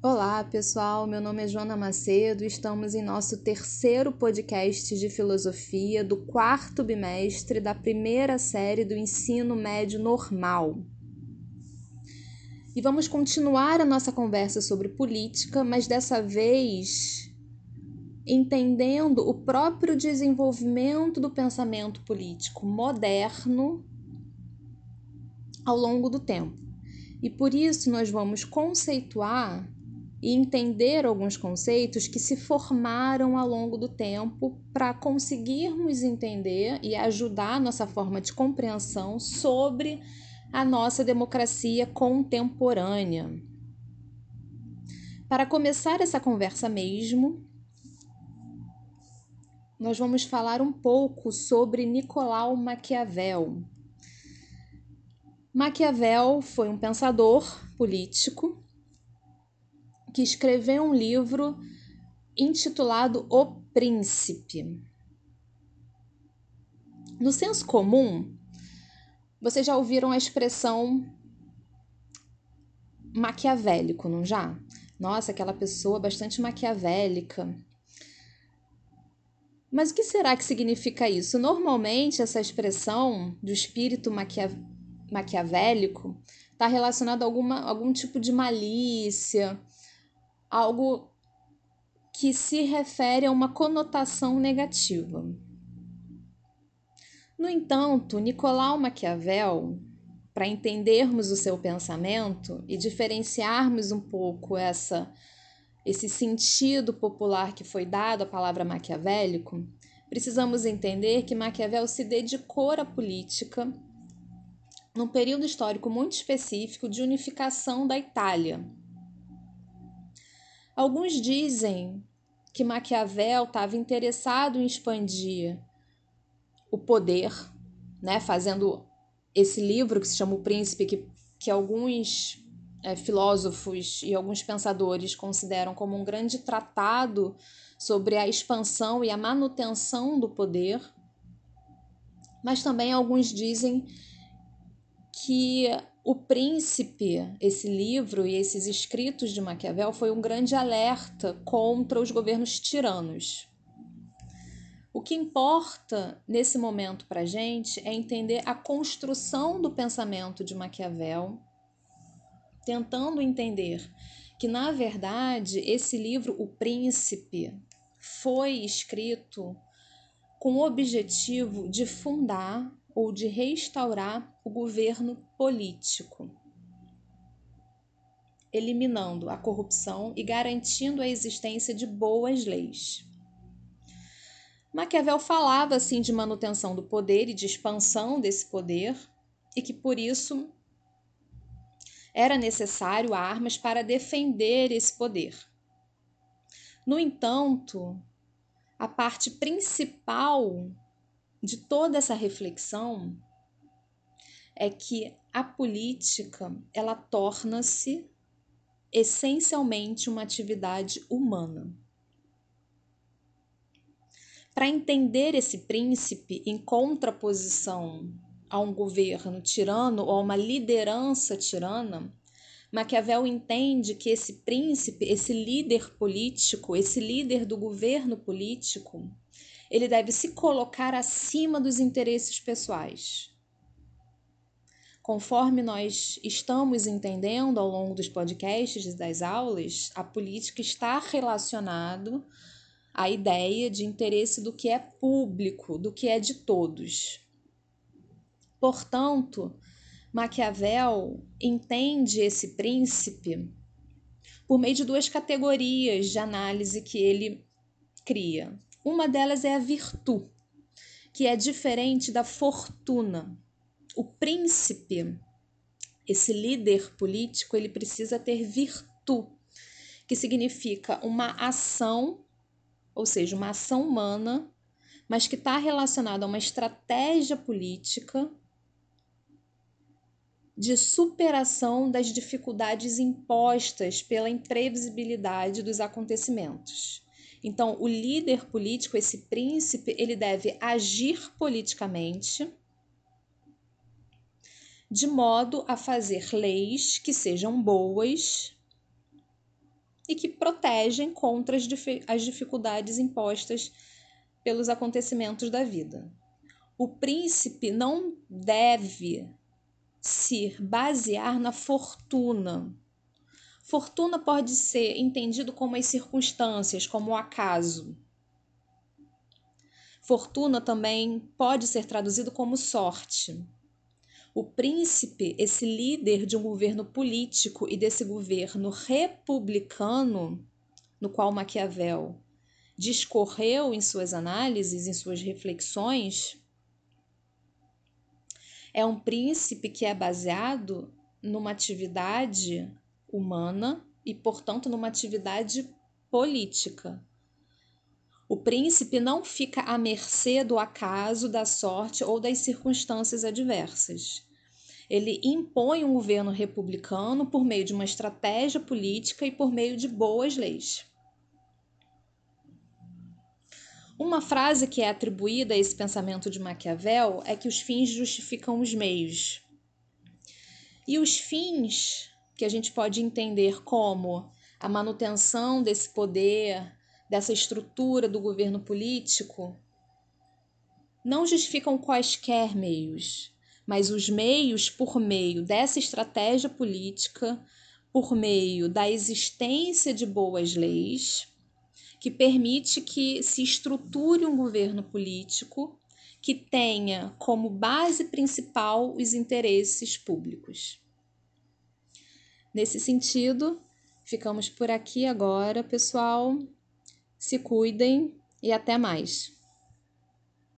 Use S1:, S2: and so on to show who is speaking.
S1: Olá, pessoal. Meu nome é Joana Macedo. Estamos em nosso terceiro podcast de filosofia do quarto bimestre da primeira série do ensino médio normal. E vamos continuar a nossa conversa sobre política, mas dessa vez entendendo o próprio desenvolvimento do pensamento político moderno ao longo do tempo. E por isso nós vamos conceituar e entender alguns conceitos que se formaram ao longo do tempo para conseguirmos entender e ajudar a nossa forma de compreensão sobre a nossa democracia contemporânea. Para começar essa conversa mesmo, nós vamos falar um pouco sobre Nicolau Maquiavel. Maquiavel foi um pensador político que escreveu um livro intitulado O Príncipe. No senso comum, vocês já ouviram a expressão maquiavélico, não já? Nossa, aquela pessoa bastante maquiavélica. Mas o que será que significa isso? Normalmente, essa expressão do espírito maquia... maquiavélico está relacionada a alguma, algum tipo de malícia, algo que se refere a uma conotação negativa. No entanto, Nicolau Maquiavel, para entendermos o seu pensamento e diferenciarmos um pouco essa esse sentido popular que foi dado à palavra maquiavélico, precisamos entender que Maquiavel se dedicou à política num período histórico muito específico de unificação da Itália. Alguns dizem que Maquiavel estava interessado em expandir o poder, né, fazendo esse livro que se chama O Príncipe, que, que alguns é, filósofos e alguns pensadores consideram como um grande tratado sobre a expansão e a manutenção do poder, mas também alguns dizem que o Príncipe, esse livro e esses escritos de Maquiavel foi um grande alerta contra os governos tiranos. O que importa nesse momento para a gente é entender a construção do pensamento de Maquiavel, tentando entender que, na verdade, esse livro, O Príncipe, foi escrito com o objetivo de fundar ou de restaurar o governo político, eliminando a corrupção e garantindo a existência de boas leis. Maquiavel falava assim de manutenção do poder e de expansão desse poder, e que por isso era necessário armas para defender esse poder. No entanto, a parte principal de toda essa reflexão é que a política ela torna-se essencialmente uma atividade humana. Para entender esse príncipe em contraposição a um governo tirano ou a uma liderança tirana, Maquiavel entende que esse príncipe, esse líder político, esse líder do governo político, ele deve se colocar acima dos interesses pessoais. Conforme nós estamos entendendo ao longo dos podcasts e das aulas, a política está relacionado a ideia de interesse do que é público, do que é de todos. Portanto, Maquiavel entende esse príncipe por meio de duas categorias de análise que ele cria. Uma delas é a virtude, que é diferente da fortuna. O príncipe, esse líder político, ele precisa ter virtude, que significa uma ação ou seja, uma ação humana, mas que está relacionada a uma estratégia política de superação das dificuldades impostas pela imprevisibilidade dos acontecimentos. Então, o líder político, esse príncipe, ele deve agir politicamente de modo a fazer leis que sejam boas e que protegem contra as, as dificuldades impostas pelos acontecimentos da vida. O príncipe não deve se basear na fortuna. Fortuna pode ser entendido como as circunstâncias, como o acaso. Fortuna também pode ser traduzido como sorte. O príncipe, esse líder de um governo político e desse governo republicano, no qual Maquiavel discorreu em suas análises, em suas reflexões, é um príncipe que é baseado numa atividade humana e, portanto, numa atividade política. O príncipe não fica à mercê do acaso, da sorte ou das circunstâncias adversas. Ele impõe um governo republicano por meio de uma estratégia política e por meio de boas leis. Uma frase que é atribuída a esse pensamento de Maquiavel é que os fins justificam os meios. E os fins que a gente pode entender como a manutenção desse poder, dessa estrutura do governo político, não justificam quaisquer meios, mas os meios por meio dessa estratégia política, por meio da existência de boas leis, que permite que se estruture um governo político que tenha como base principal os interesses públicos. Nesse sentido, ficamos por aqui agora, pessoal. Se cuidem e até mais.